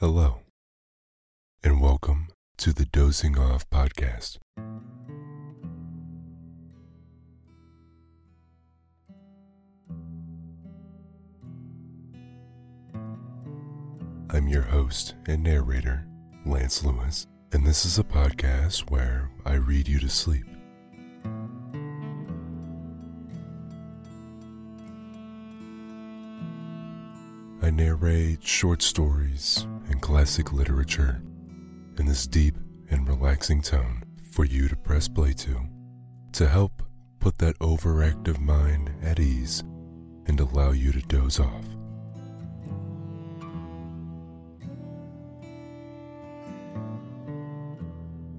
Hello, and welcome to the Dozing Off Podcast. I'm your host and narrator, Lance Lewis, and this is a podcast where I read you to sleep. I narrate short stories and classic literature in this deep and relaxing tone for you to press play to, to help put that overactive mind at ease and allow you to doze off.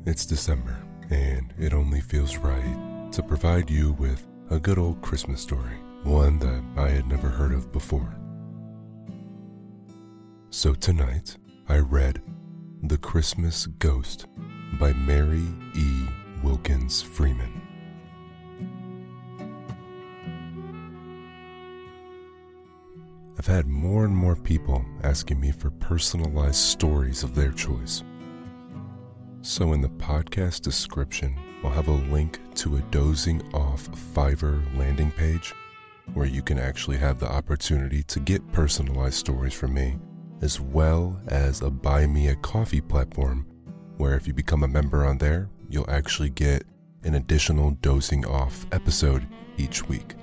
It's December, and it only feels right to provide you with a good old Christmas story, one that I had never heard of before. So tonight, I read The Christmas Ghost by Mary E. Wilkins Freeman. I've had more and more people asking me for personalized stories of their choice. So, in the podcast description, I'll have a link to a dozing off Fiverr landing page where you can actually have the opportunity to get personalized stories from me, as well as a Buy Me a Coffee platform where if you become a member on there, you'll actually get an additional dozing off episode each week.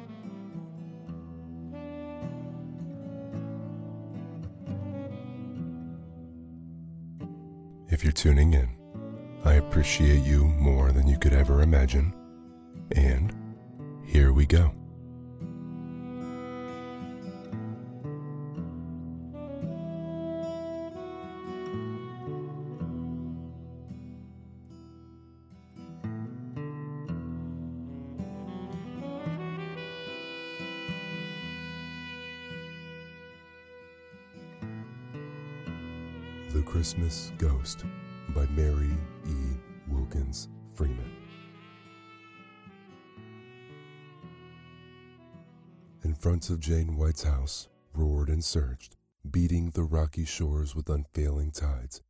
If you're tuning in, I appreciate you more than you could ever imagine. And here we go. Christmas Ghost by Mary E. Wilkins Freeman. In front of Jane White's house, roared and surged, beating the rocky shores with unfailing tides,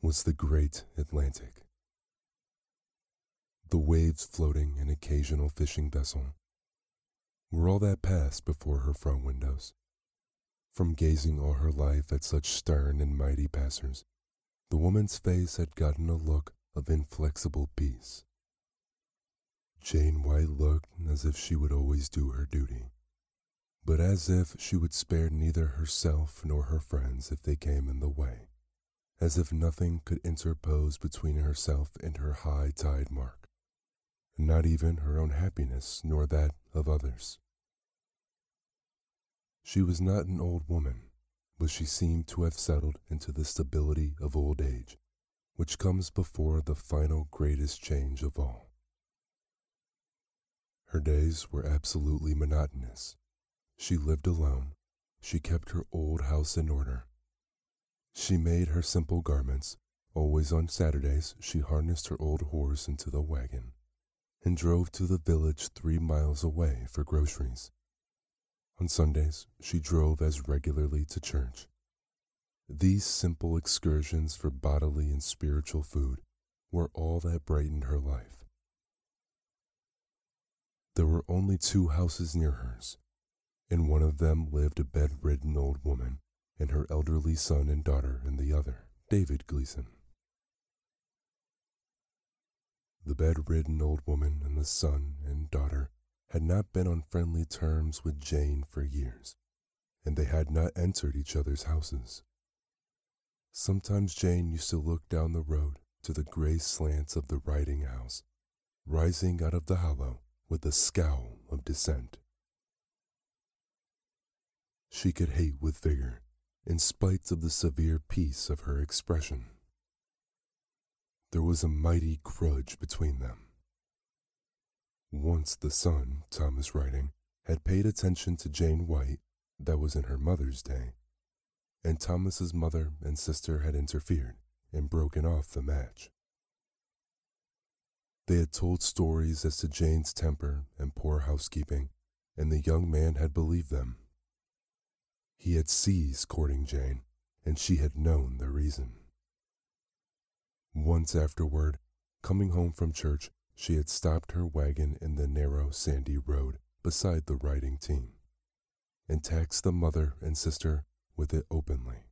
was the great Atlantic. The waves floating an occasional fishing vessel were all that passed before her front windows. From gazing all her life at such stern and mighty passers, the woman's face had gotten a look of inflexible peace. Jane White looked as if she would always do her duty, but as if she would spare neither herself nor her friends if they came in the way, as if nothing could interpose between herself and her high tide mark, not even her own happiness nor that of others. She was not an old woman, but she seemed to have settled into the stability of old age, which comes before the final greatest change of all. Her days were absolutely monotonous. She lived alone. She kept her old house in order. She made her simple garments. Always on Saturdays, she harnessed her old horse into the wagon and drove to the village three miles away for groceries. On Sundays, she drove as regularly to church. These simple excursions for bodily and spiritual food were all that brightened her life. There were only two houses near hers. In one of them lived a bedridden old woman and her elderly son and daughter in the other, David Gleason. The bedridden old woman and the son and daughter had not been on friendly terms with Jane for years, and they had not entered each other's houses. Sometimes Jane used to look down the road to the gray slants of the Riding house, rising out of the hollow with a scowl of dissent. She could hate with vigor, in spite of the severe peace of her expression. There was a mighty grudge between them. Once the son, Thomas Riding, had paid attention to Jane White, that was in her mother's day, and Thomas's mother and sister had interfered and broken off the match. They had told stories as to Jane's temper and poor housekeeping, and the young man had believed them. He had ceased courting Jane and she had known the reason. Once afterward, coming home from church, she had stopped her wagon in the narrow, sandy road beside the Riding team and taxed the mother and sister with it openly.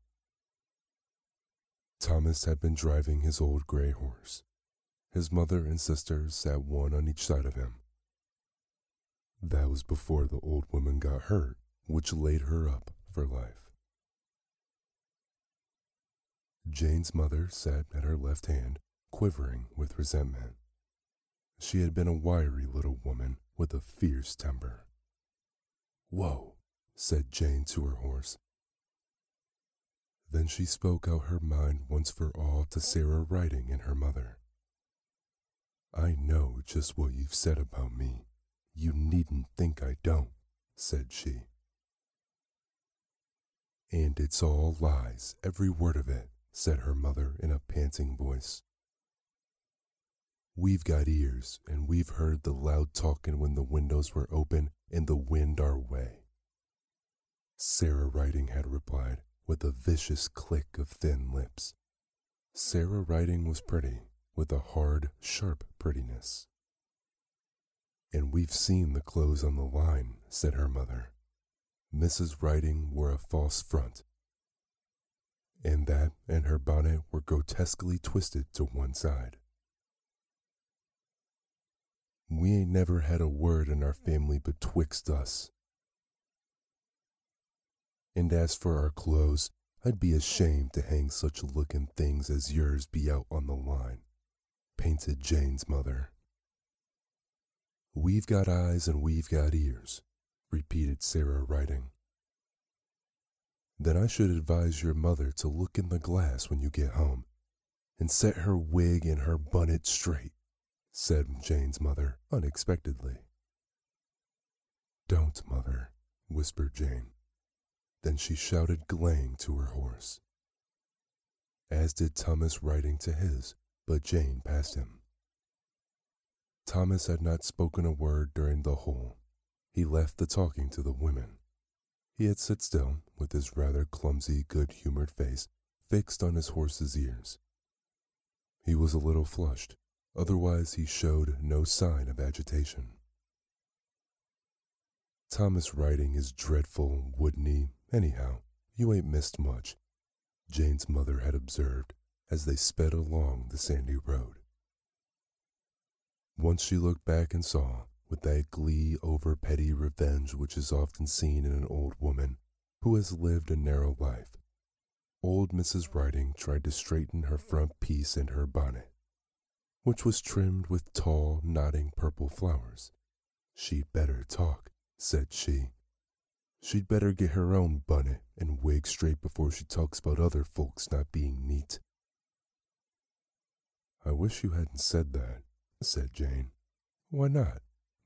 Thomas had been driving his old gray horse. His mother and sister sat one on each side of him. That was before the old woman got hurt, which laid her up for life. Jane's mother sat at her left hand, quivering with resentment. She had been a wiry little woman with a fierce temper. Whoa, said Jane to her horse. Then she spoke out her mind once for all to Sarah Riding and her mother. I know just what you've said about me. You needn't think I don't, said she. And it's all lies, every word of it, said her mother in a panting voice. We've got ears, and we've heard the loud talking when the windows were open and the wind our way. Sarah Riding had replied with a vicious click of thin lips. Sarah Riding was pretty, with a hard, sharp prettiness. And we've seen the clothes on the line, said her mother. Mrs. Riding wore a false front, and that and her bonnet were grotesquely twisted to one side. We ain't never had a word in our family betwixt us. And as for our clothes, I'd be ashamed to hang such looking things as yours be out on the line, painted Jane's mother. We've got eyes and we've got ears, repeated Sarah Riding. Then I should advise your mother to look in the glass when you get home and set her wig and her bonnet straight said Jane's mother unexpectedly. Don't, mother, whispered Jane. Then she shouted Glang to her horse. As did Thomas Riding to his, but Jane passed him. Thomas had not spoken a word during the whole. He left the talking to the women. He had sit still, with his rather clumsy, good humored face fixed on his horse's ears. He was a little flushed, Otherwise, he showed no sign of agitation. Thomas Riding is dreadful, wouldn't he? Anyhow, you ain't missed much, Jane's mother had observed as they sped along the sandy road. Once she looked back and saw, with that glee over petty revenge which is often seen in an old woman who has lived a narrow life, old Mrs. Riding tried to straighten her front piece and her bonnet which was trimmed with tall, nodding purple flowers. She'd better talk, said she. She'd better get her own bonnet and wig straight before she talks about other folks not being neat. I wish you hadn't said that, said Jane. Why not?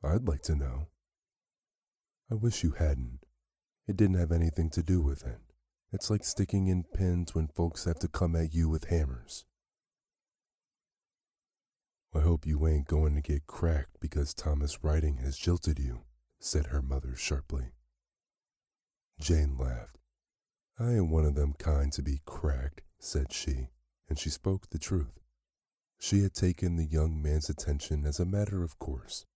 I'd like to know. I wish you hadn't. It didn't have anything to do with it. It's like sticking in pins when folks have to come at you with hammers. I hope you ain't going to get cracked because Thomas Riding has jilted you, said her mother sharply. Jane laughed. I ain't one of them kind to be cracked, said she, and she spoke the truth. She had taken the young man's attention as a matter of course,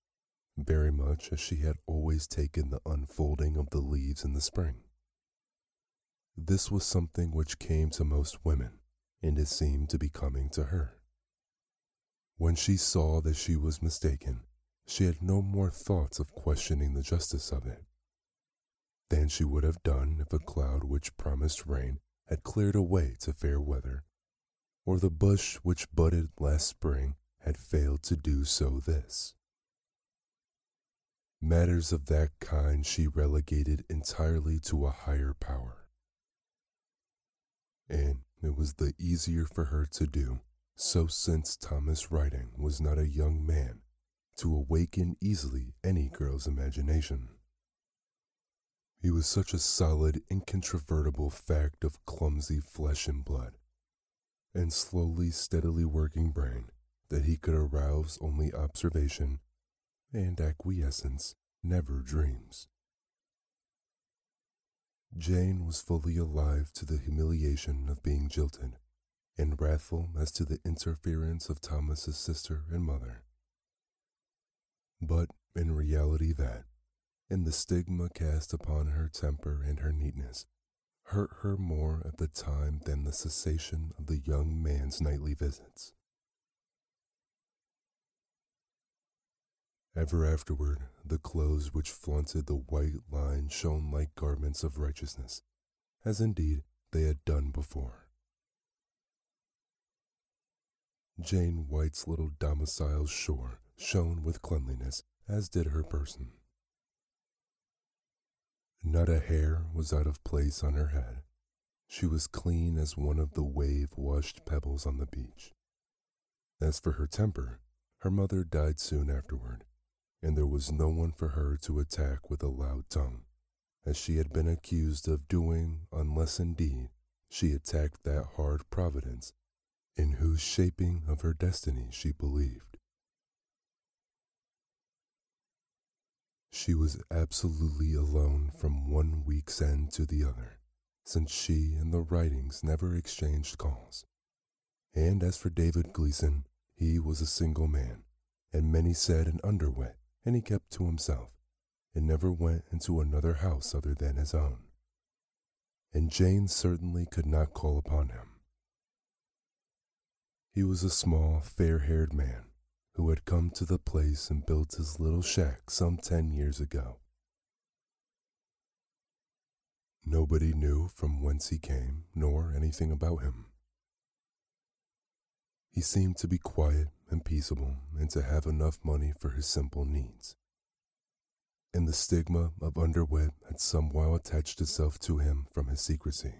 very much as she had always taken the unfolding of the leaves in the spring. This was something which came to most women, and it seemed to be coming to her. When she saw that she was mistaken, she had no more thoughts of questioning the justice of it than she would have done if a cloud which promised rain had cleared away to fair weather, or the bush which budded last spring had failed to do so this. Matters of that kind she relegated entirely to a higher power. And it was the easier for her to do so, since Thomas Riding was not a young man to awaken easily any girl's imagination, he was such a solid, incontrovertible fact of clumsy flesh and blood, and slowly, steadily working brain that he could arouse only observation and acquiescence, never dreams. Jane was fully alive to the humiliation of being jilted and wrathful as to the interference of Thomas's sister and mother. But in reality, that, and the stigma cast upon her temper and her neatness, hurt her more at the time than the cessation of the young man's nightly visits. Ever afterward, the clothes which flaunted the white line shone like garments of righteousness, as indeed they had done before. Jane White's little domicile's shore shone with cleanliness, as did her person. Not a hair was out of place on her head. She was clean as one of the wave washed pebbles on the beach. As for her temper, her mother died soon afterward, and there was no one for her to attack with a loud tongue, as she had been accused of doing, unless indeed she attacked that hard providence in whose shaping of her destiny she believed. She was absolutely alone from one week's end to the other, since she and the Ridings never exchanged calls. And as for David Gleason, he was a single man, and many said an underwit, and he kept to himself, and never went into another house other than his own. And Jane certainly could not call upon him. He was a small, fair haired man who had come to the place and built his little shack some ten years ago. Nobody knew from whence he came nor anything about him. He seemed to be quiet and peaceable and to have enough money for his simple needs. And the stigma of underwit had somehow attached itself to him from his secrecy.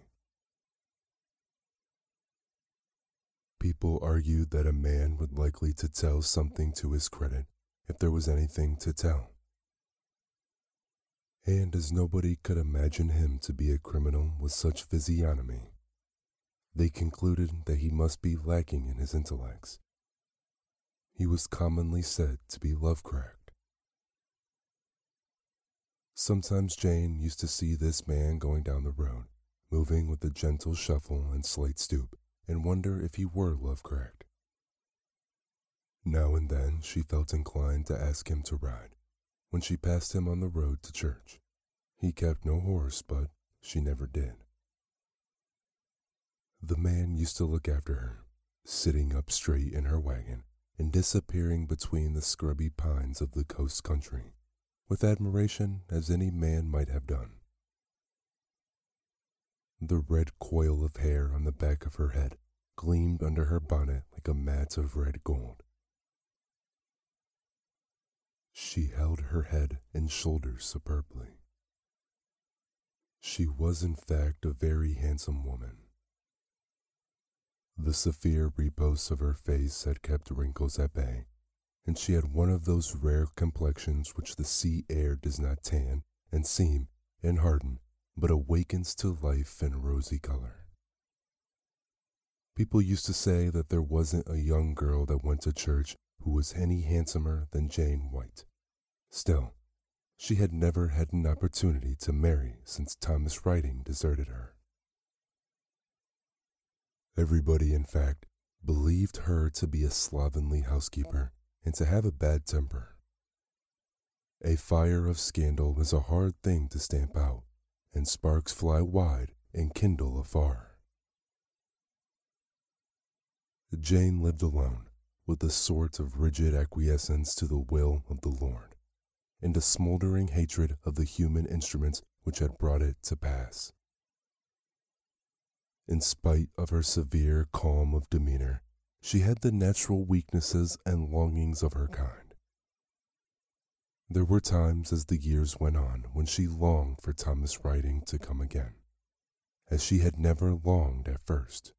People argued that a man would likely to tell something to his credit if there was anything to tell. And as nobody could imagine him to be a criminal with such physiognomy, they concluded that he must be lacking in his intellects. He was commonly said to be love-cracked. Sometimes Jane used to see this man going down the road, moving with a gentle shuffle and slight stoop, and wonder if he were love cracked. Now and then she felt inclined to ask him to ride when she passed him on the road to church. He kept no horse, but she never did. The man used to look after her, sitting up straight in her wagon and disappearing between the scrubby pines of the coast country, with admiration as any man might have done. The red coil of hair on the back of her head gleamed under her bonnet like a mat of red gold. She held her head and shoulders superbly. She was, in fact, a very handsome woman. The severe repose of her face had kept wrinkles at bay, and she had one of those rare complexions which the sea air does not tan and seam and harden, but awakens to life and rosy color. People used to say that there wasn't a young girl that went to church who was any handsomer than Jane White. Still, she had never had an opportunity to marry since Thomas Riding deserted her. Everybody, in fact, believed her to be a slovenly housekeeper and to have a bad temper. A fire of scandal is a hard thing to stamp out, and sparks fly wide and kindle afar. Jane lived alone, with a sort of rigid acquiescence to the will of the Lord, and a smoldering hatred of the human instruments which had brought it to pass. In spite of her severe calm of demeanor, she had the natural weaknesses and longings of her kind. There were times as the years went on when she longed for Thomas Riding to come again, as she had never longed at first.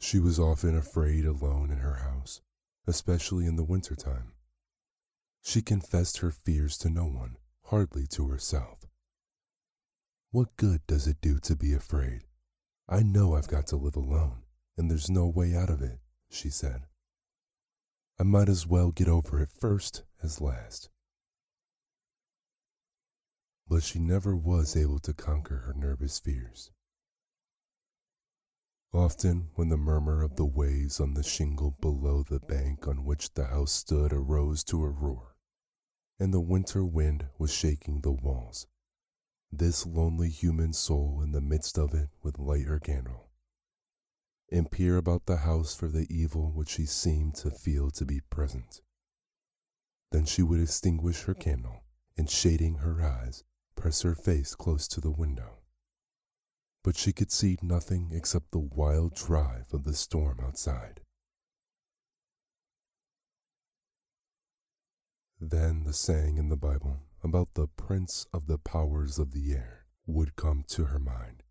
She was often afraid alone in her house, especially in the winter time. She confessed her fears to no one, hardly to herself. What good does it do to be afraid? I know I've got to live alone, and there's no way out of it, she said. I might as well get over it first as last. but she never was able to conquer her nervous fears. Often, when the murmur of the waves on the shingle below the bank on which the house stood arose to a roar, and the winter wind was shaking the walls, this lonely human soul in the midst of it would light her candle and peer about the house for the evil which she seemed to feel to be present. Then she would extinguish her candle and, shading her eyes, press her face close to the window. But she could see nothing except the wild drive of the storm outside. Then the saying in the Bible about the prince of the powers of the air would come to her mind.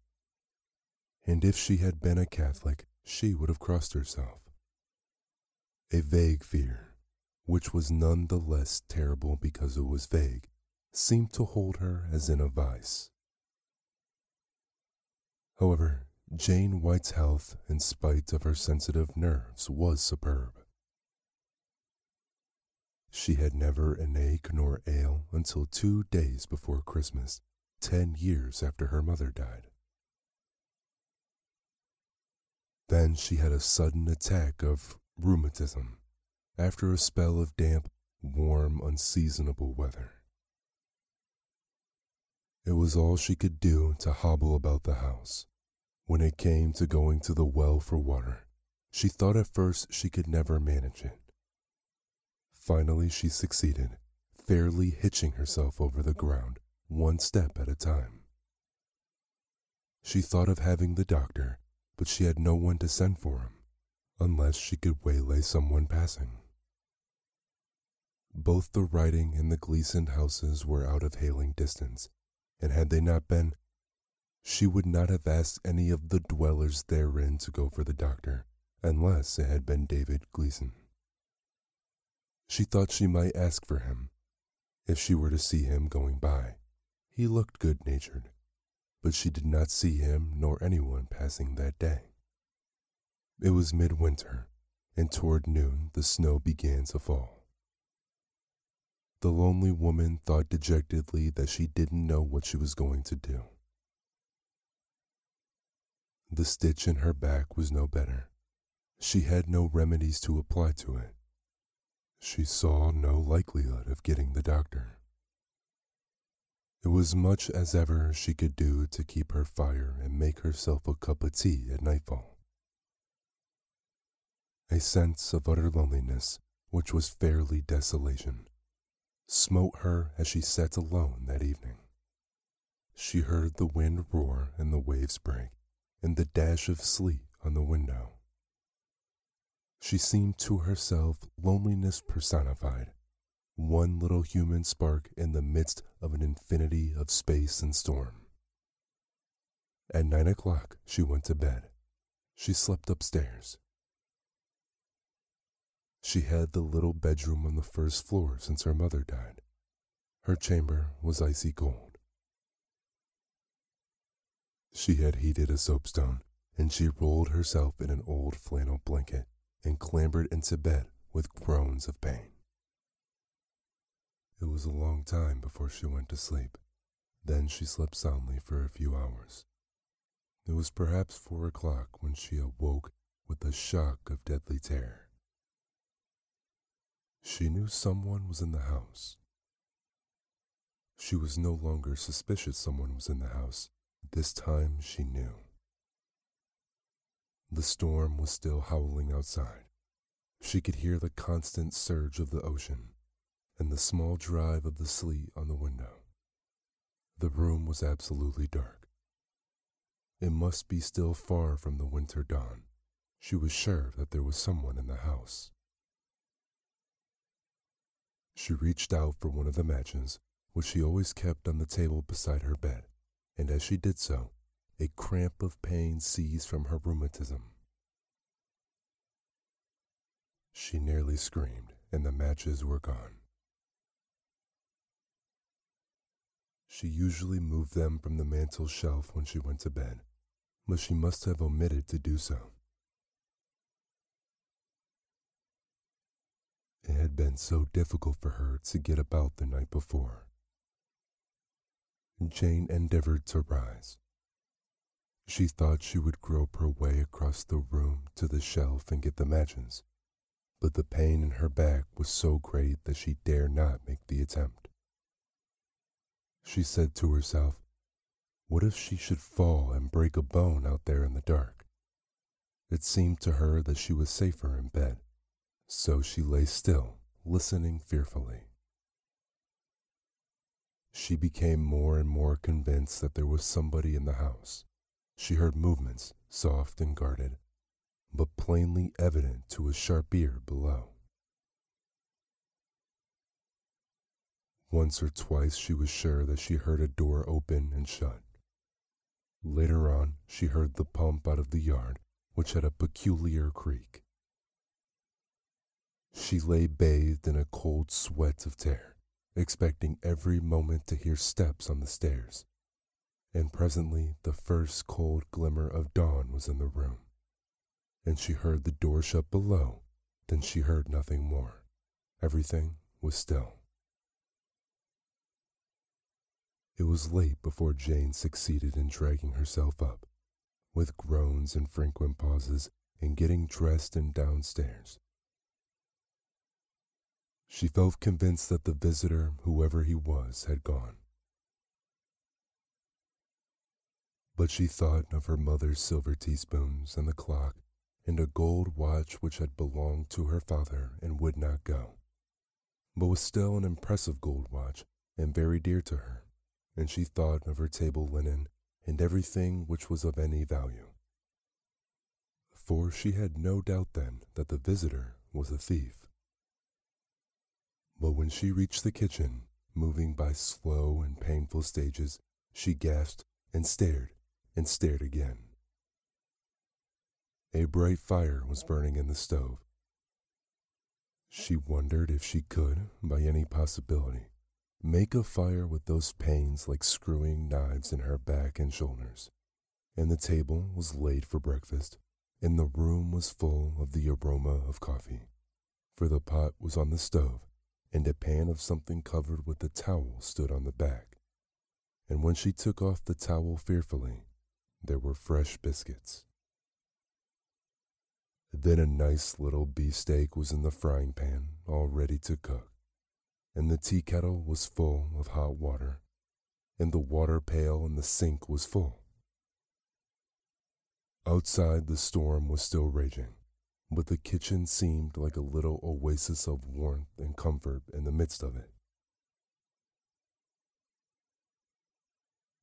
And if she had been a Catholic, she would have crossed herself. A vague fear, which was none the less terrible because it was vague, seemed to hold her as in a vice. However, Jane White's health, in spite of her sensitive nerves, was superb. She had never an ache nor ail until two days before Christmas, ten years after her mother died. Then she had a sudden attack of rheumatism after a spell of damp, warm, unseasonable weather. It was all she could do to hobble about the house. When it came to going to the well for water, she thought at first she could never manage it. Finally, she succeeded, fairly hitching herself over the ground, one step at a time. She thought of having the doctor, but she had no one to send for him, unless she could waylay someone passing. Both the Riding and the Gleason houses were out of hailing distance, and had they not been, she would not have asked any of the dwellers therein to go for the doctor, unless it had been David Gleason. She thought she might ask for him, if she were to see him going by. He looked good natured, but she did not see him nor anyone passing that day. It was midwinter, and toward noon the snow began to fall. The lonely woman thought dejectedly that she didn't know what she was going to do. The stitch in her back was no better. She had no remedies to apply to it. She saw no likelihood of getting the doctor. It was much as ever she could do to keep her fire and make herself a cup of tea at nightfall. A sense of utter loneliness, which was fairly desolation, smote her as she sat alone that evening. She heard the wind roar and the waves break, and the dash of sleet on the window. She seemed to herself loneliness personified, one little human spark in the midst of an infinity of space and storm. At nine o'clock, she went to bed. She slept upstairs. She had the little bedroom on the first floor since her mother died. Her chamber was icy cold. She had heated a soapstone, and she rolled herself in an old flannel blanket and clambered into bed with groans of pain. It was a long time before she went to sleep. Then she slept soundly for a few hours. It was perhaps four o'clock when she awoke with a shock of deadly terror. She knew someone was in the house. She was no longer suspicious someone was in the house. This time she knew. The storm was still howling outside. She could hear the constant surge of the ocean and the small drive of the sleet on the window. The room was absolutely dark. It must be still far from the winter dawn. She was sure that there was someone in the house. She reached out for one of the matches, which she always kept on the table beside her bed, and as she did so, a cramp of pain seized from her rheumatism. She nearly screamed, and the matches were gone. She usually moved them from the mantel shelf when she went to bed, but she must have omitted to do so. It had been so difficult for her to get about the night before. Jane endeavored to rise. She thought she would grope her way across the room to the shelf and get the matches, but the pain in her back was so great that she dare not make the attempt. She said to herself, What if she should fall and break a bone out there in the dark? It seemed to her that she was safer in bed, so she lay still, listening fearfully. She became more and more convinced that there was somebody in the house. She heard movements, soft and guarded, but plainly evident to a sharp ear below. Once or twice she was sure that she heard a door open and shut. Later on, she heard the pump out of the yard, which had a peculiar creak. She lay bathed in a cold sweat of terror, expecting every moment to hear steps on the stairs. And presently the first cold glimmer of dawn was in the room, and she heard the door shut below. Then she heard nothing more. Everything was still. It was late before Jane succeeded in dragging herself up, with groans and frequent pauses, in getting dressed and downstairs. She felt convinced that the visitor, whoever he was, had gone. But she thought of her mother's silver teaspoons and the clock and a gold watch which had belonged to her father and would not go, but was still an impressive gold watch and very dear to her and she thought of her table linen and everything which was of any value. For she had no doubt then that the visitor was a thief. But when she reached the kitchen, moving by slow and painful stages, she gasped and stared and stared again. A bright fire was burning in the stove. She wondered if she could, by any possibility, Make a fire with those pains like screwing knives in her back and shoulders. And the table was laid for breakfast, and the room was full of the aroma of coffee. For the pot was on the stove, and a pan of something covered with a towel stood on the back. And when she took off the towel fearfully, there were fresh biscuits. Then a nice little beefsteak was in the frying pan, all ready to cook and the tea kettle was full of hot water, and the water pail in the sink was full. Outside, the storm was still raging, but the kitchen seemed like a little oasis of warmth and comfort in the midst of it.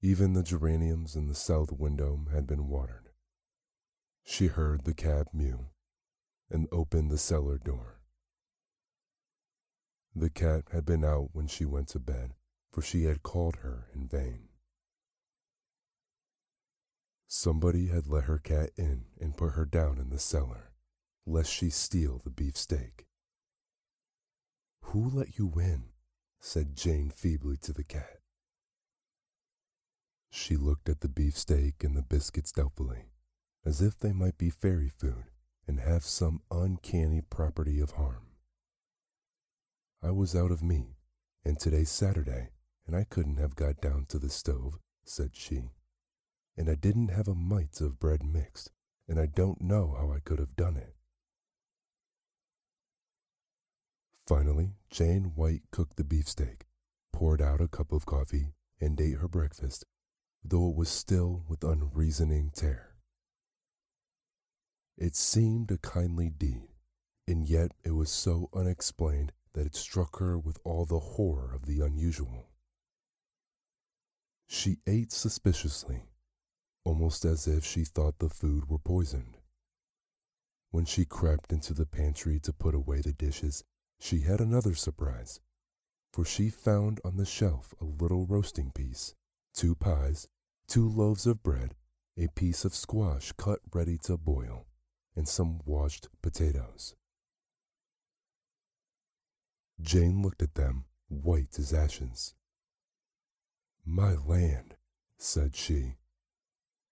Even the geraniums in the south window had been watered. She heard the cab mew and opened the cellar door. The cat had been out when she went to bed, for she had called her in vain. Somebody had let her cat in and put her down in the cellar, lest she steal the beefsteak. Who let you in? said Jane feebly to the cat. She looked at the beefsteak and the biscuits doubtfully, as if they might be fairy food and have some uncanny property of harm. I was out of me, and today's Saturday, and I couldn't have got down to the stove, said she. And I didn't have a mite of bread mixed, and I don't know how I could have done it. Finally, Jane White cooked the beefsteak, poured out a cup of coffee, and ate her breakfast, though it was still with unreasoning terror. It seemed a kindly deed, and yet it was so unexplained that it struck her with all the horror of the unusual. She ate suspiciously, almost as if she thought the food were poisoned. When she crept into the pantry to put away the dishes, she had another surprise, for she found on the shelf a little roasting piece, two pies, two loaves of bread, a piece of squash cut ready to boil, and some washed potatoes. Jane looked at them, white as ashes. My land, said she.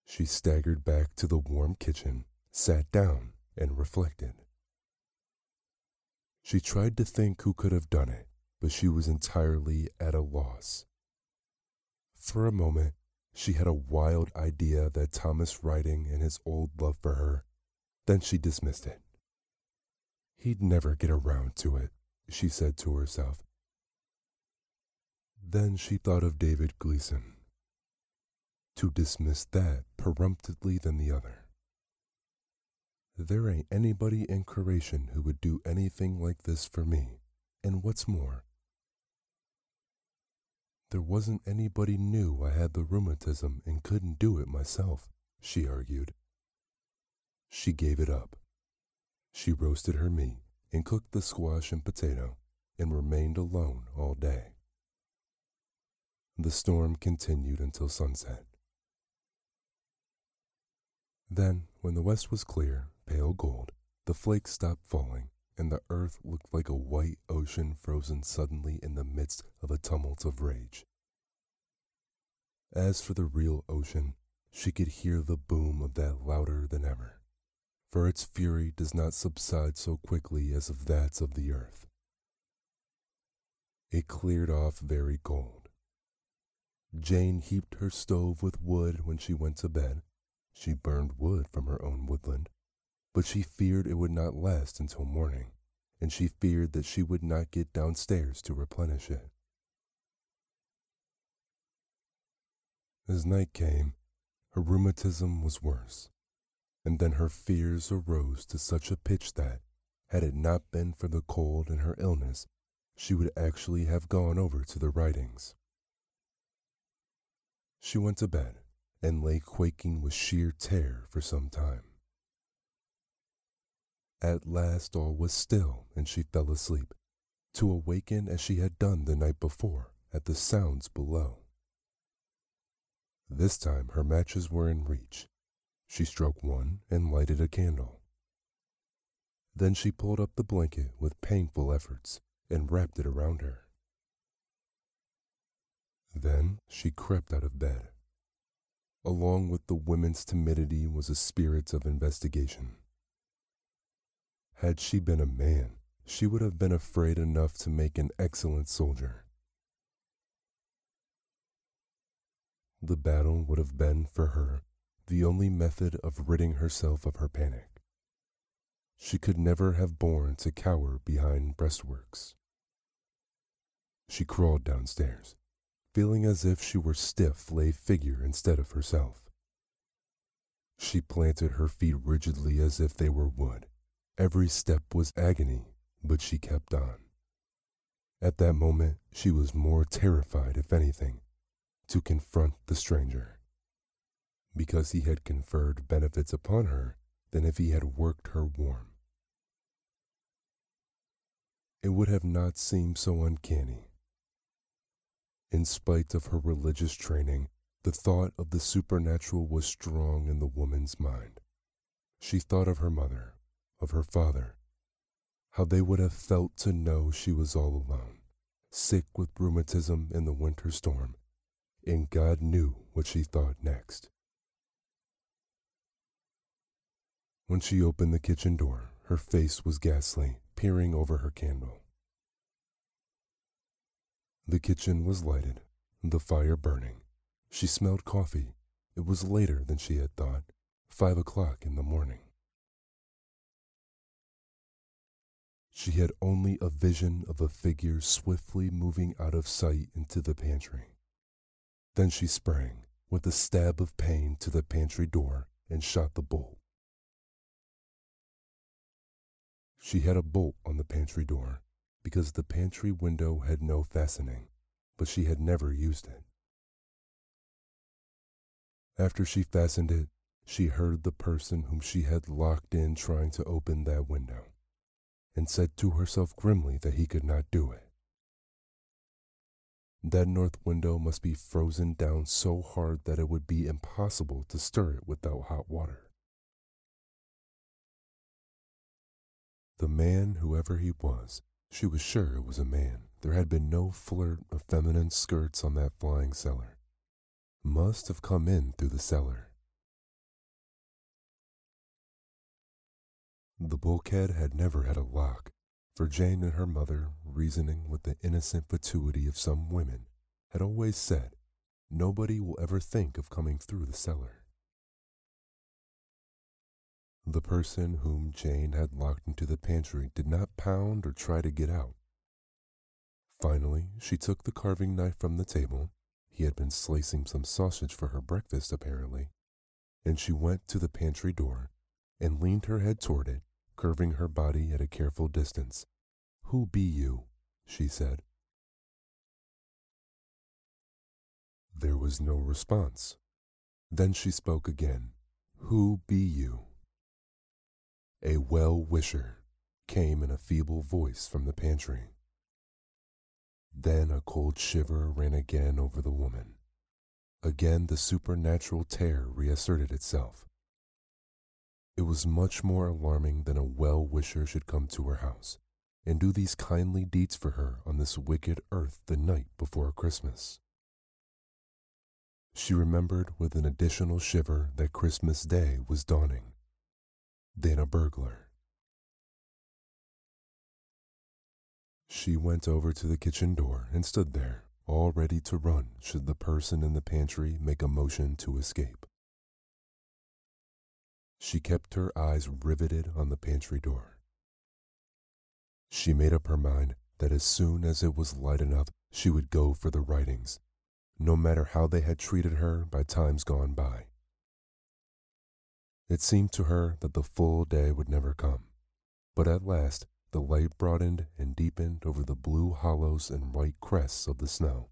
She staggered back to the warm kitchen, sat down, and reflected. She tried to think who could have done it, but she was entirely at a loss. For a moment, she had a wild idea that Thomas Riding and his old love for her, then she dismissed it. He'd never get around to it, she said to herself. Then she thought of David Gleason. To dismiss that peremptorily than the other. There ain't anybody in creation who would do anything like this for me, and what's more, there wasn't anybody knew I had the rheumatism and couldn't do it myself, she argued. She gave it up. She roasted her meat and cooked the squash and potato and remained alone all day. The storm continued until sunset. Then, when the west was clear, pale gold, the flakes stopped falling, and the earth looked like a white ocean frozen suddenly in the midst of a tumult of rage. As for the real ocean, she could hear the boom of that louder than ever, for its fury does not subside so quickly as of that of the earth. It cleared off very cold. Jane heaped her stove with wood when she went to bed. She burned wood from her own woodland but she feared it would not last until morning, and she feared that she would not get downstairs to replenish it. As night came, her rheumatism was worse, and then her fears arose to such a pitch that, had it not been for the cold and her illness, she would actually have gone over to the Ridings. She went to bed and lay quaking with sheer terror for some time. At last all was still, and she fell asleep, to awaken as she had done the night before at the sounds below. This time her matches were in reach. She struck one and lighted a candle. Then she pulled up the blanket with painful efforts and wrapped it around her. Then she crept out of bed. Along with the women's timidity was a spirit of investigation. Had she been a man, she would have been afraid enough to make an excellent soldier. The battle would have been, for her, the only method of ridding herself of her panic. She could never have borne to cower behind breastworks. She crawled downstairs, feeling as if she were stiff lay figure instead of herself. She planted her feet rigidly as if they were wood Every step was agony, but she kept on. At that moment, she was more terrified, if anything, to confront the stranger, because he had conferred benefits upon her than if he had worked her warm. It would have not seemed so uncanny. In spite of her religious training, the thought of the supernatural was strong in the woman's mind. She thought of her mother, of her father, how they would have felt to know she was all alone, sick with rheumatism in the winter storm, and God knew what she thought next. When she opened the kitchen door, her face was ghastly, peering over her candle. The kitchen was lighted, the fire burning. She smelled coffee. It was later than she had thought, five o'clock in the morning. She had only a vision of a figure swiftly moving out of sight into the pantry. Then she sprang, with a stab of pain, to the pantry door and shot the bolt. She had a bolt on the pantry door because the pantry window had no fastening, but she had never used it. After she fastened it, she heard the person whom she had locked in trying to open that window and said to herself grimly that he could not do it. That north window must be frozen down so hard that it would be impossible to stir it without hot water. The man, whoever he was, she was sure it was a man. There had been no flirt of feminine skirts on that flying cellar. Must have come in through the cellar. The bulkhead had never had a lock, for Jane and her mother, reasoning with the innocent fatuity of some women, had always said, nobody will ever think of coming through the cellar. The person whom Jane had locked into the pantry did not pound or try to get out. Finally, she took the carving knife from the table. He had been slicing some sausage for her breakfast, apparently. And she went to the pantry door and leaned her head toward it, curving her body at a careful distance. Who be you? she said. There was no response. Then she spoke again. Who be you? A well wisher came in a feeble voice from the pantry. Then a cold shiver ran again over the woman. Again the supernatural terror reasserted itself. It was much more alarming than a well wisher should come to her house and do these kindly deeds for her on this wicked earth the night before Christmas. She remembered with an additional shiver that Christmas Day was dawning. Then a burglar. She went over to the kitchen door and stood there, all ready to run should the person in the pantry make a motion to escape. She kept her eyes riveted on the pantry door. She made up her mind that as soon as it was light enough, she would go for the Ridings no matter how they had treated her by times gone by. It seemed to her that the full day would never come, but at last the light broadened and deepened over the blue hollows and white crests of the snow.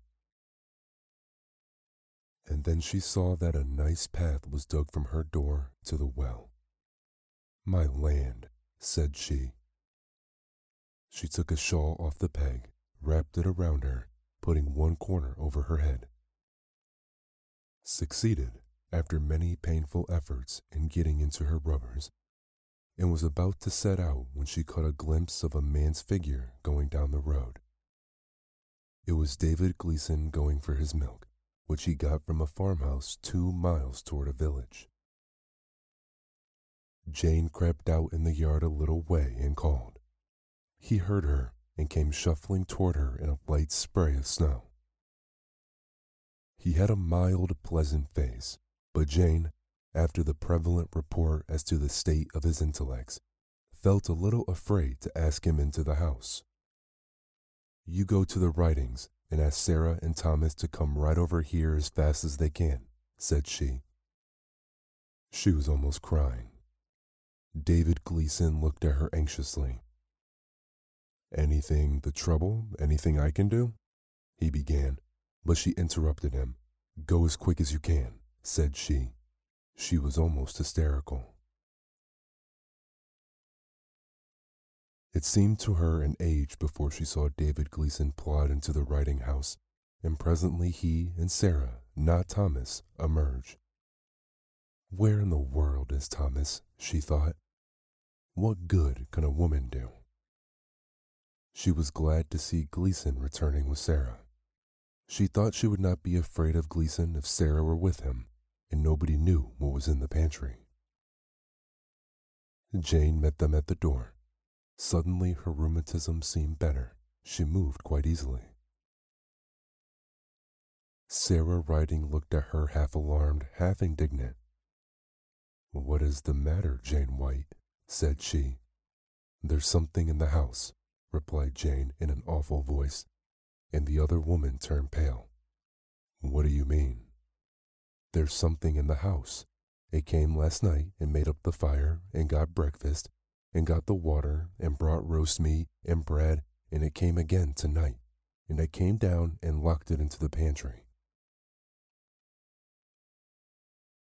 And then she saw that a nice path was dug from her door to the well. My land, said she. She took a shawl off the peg, wrapped it around her, putting one corner over her head succeeded after many painful efforts in getting into her rubbers, and was about to set out when she caught a glimpse of a man's figure going down the road. It was David Gleason going for his milk, which he got from a farmhouse two miles toward a village. Jane crept out in the yard a little way and called. He heard her and came shuffling toward her in a light spray of snow. He had a mild, pleasant face, but Jane, after the prevalent report as to the state of his intellects, felt a little afraid to ask him into the house. You go to the Ridings and ask Sarah and Thomas to come right over here as fast as they can, said she. She was almost crying. David Gleason looked at her anxiously. Anything the trouble? Anything I can do? He began, but she interrupted him. Go as quick as you can, said she. She was almost hysterical. It seemed to her an age before she saw David Gleason plod into the Riding house, and presently he and Sarah, not Thomas, emerge. Where in the world is Thomas? she thought. What good can a woman do? She was glad to see Gleason returning with Sarah. She thought she would not be afraid of Gleason if Sarah were with him, and nobody knew what was in the pantry. Jane met them at the door. Suddenly her rheumatism seemed better. She moved quite easily. Sarah Riding looked at her half alarmed, half indignant. What is the matter, Jane White? said she. There's something in the house, replied Jane in an awful voice and the other woman turned pale. What do you mean? There's something in the house. It came last night and made up the fire and got breakfast and got the water and brought roast meat and bread and it came again tonight and I came down and locked it into the pantry.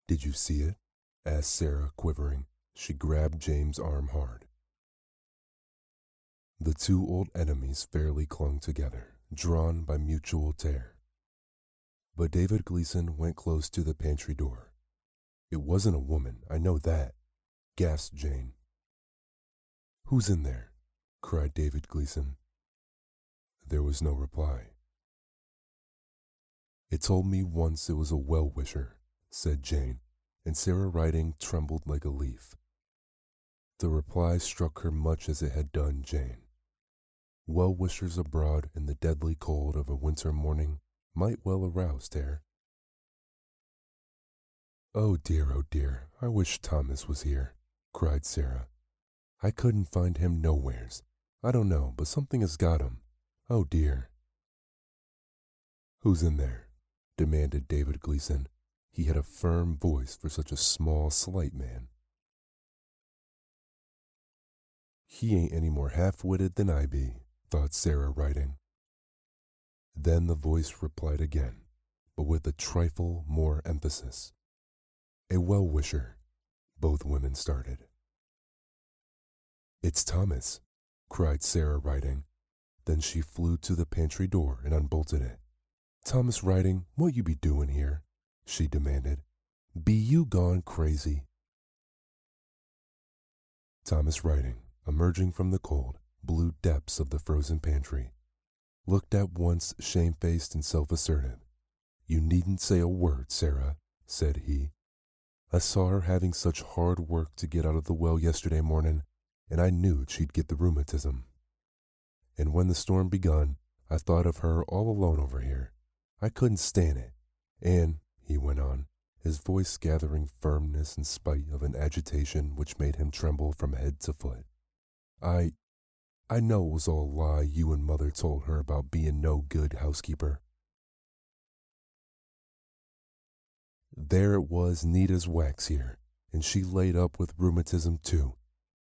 Did you see it? asked Sarah, quivering. She grabbed Jane's arm hard. The two old enemies fairly clung together drawn by mutual terror. But David Gleason went close to the pantry door. It wasn't a woman, I know that, gasped Jane. Who's in there? cried David Gleason. There was no reply. It told me once it was a well wisher, said Jane, and Sarah Riding trembled like a leaf. The reply struck her much as it had done Jane. Well wishers abroad in the deadly cold of a winter morning might well arouse terror, Oh dear, oh dear, I wish Thomas was here, cried Sarah. I couldn't find him nowheres. I don't know, but something has got him. Oh dear. Who's in there? demanded David Gleason. He had a firm voice for such a small, slight man. He ain't any more half witted than I be, thought Sarah, Riding. Then the voice replied again, but with a trifle more emphasis. A well wisher, both women started. It's Thomas, cried Sarah, Riding. Then she flew to the pantry door and unbolted it. Thomas Riding, what you be doing here? she demanded. Be you gone crazy? Thomas Riding, emerging from the cold, blue depths of the frozen pantry, looked at once shamefaced and self assertive. You needn't say a word, Sarah, said he. I saw her having such hard work to get out of the well yesterday morning, and I knew she'd get the rheumatism. And when the storm begun, I thought of her all alone over here. I couldn't stand it. And, he went on, his voice gathering firmness in spite of an agitation which made him tremble from head to foot. I I know it was all a lie you and mother told her about being no good housekeeper. There it was, neat as wax here, and she laid up with rheumatism too.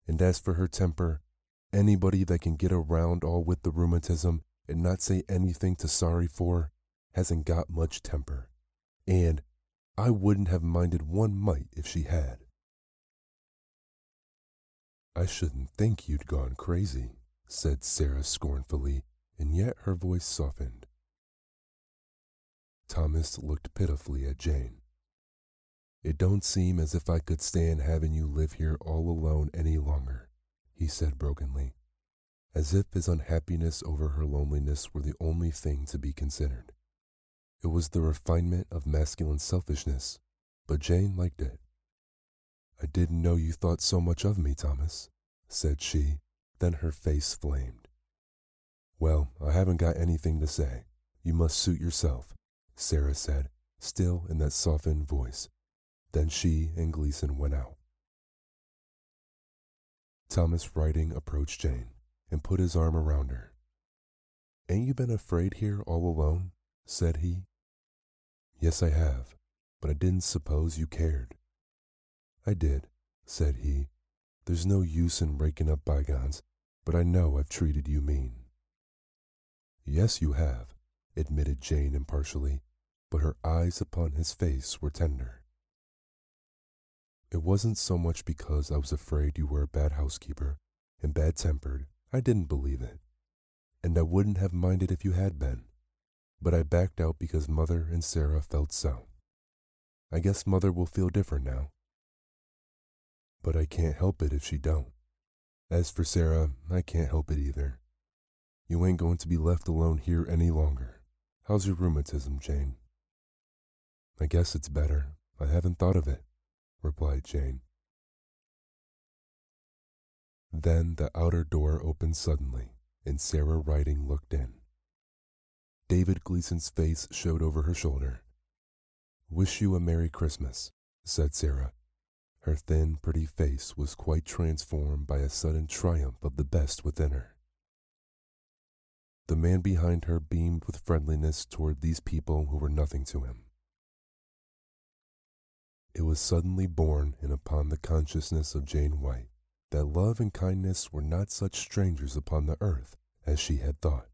And as for her temper, anybody that can get around all with the rheumatism and not say anything to sorry for hasn't got much temper. And I wouldn't have minded one mite if she had. I shouldn't think you'd gone crazy, said Sarah scornfully, and yet her voice softened. Thomas looked pitifully at Jane. It don't seem as if I could stand having you live here all alone any longer, he said brokenly, as if his unhappiness over her loneliness were the only thing to be considered. It was the refinement of masculine selfishness, but Jane liked it. I didn't know you thought so much of me, Thomas, said she, then her face flamed. Well, I haven't got anything to say. You must suit yourself, Sarah said, still in that softened voice. Then she and Gleason went out. Thomas Riding approached Jane and put his arm around her. Ain't you been afraid here all alone? said he. Yes, I have, but I didn't suppose you cared. I did, said he. There's no use in raking up bygones but I know I've treated you mean. Yes, you have, admitted Jane impartially, but her eyes upon his face were tender. It wasn't so much because I was afraid you were a bad housekeeper and bad tempered, I didn't believe it. And I wouldn't have minded if you had been. But I backed out because Mother and Sarah felt so. I guess Mother will feel different now. But I can't help it if she don't. As for Sarah, I can't help it either. You ain't going to be left alone here any longer. How's your rheumatism, Jane? I guess it's better. I haven't thought of it, replied Jane. Then the outer door opened suddenly, and Sarah Riding looked in. David Gleason's face showed over her shoulder. Wish you a Merry Christmas, said Sarah, her thin, pretty face was quite transformed by a sudden triumph of the best within her. The man behind her beamed with friendliness toward these people who were nothing to him. It was suddenly born in upon the consciousness of Jane White that love and kindness were not such strangers upon the earth as she had thought.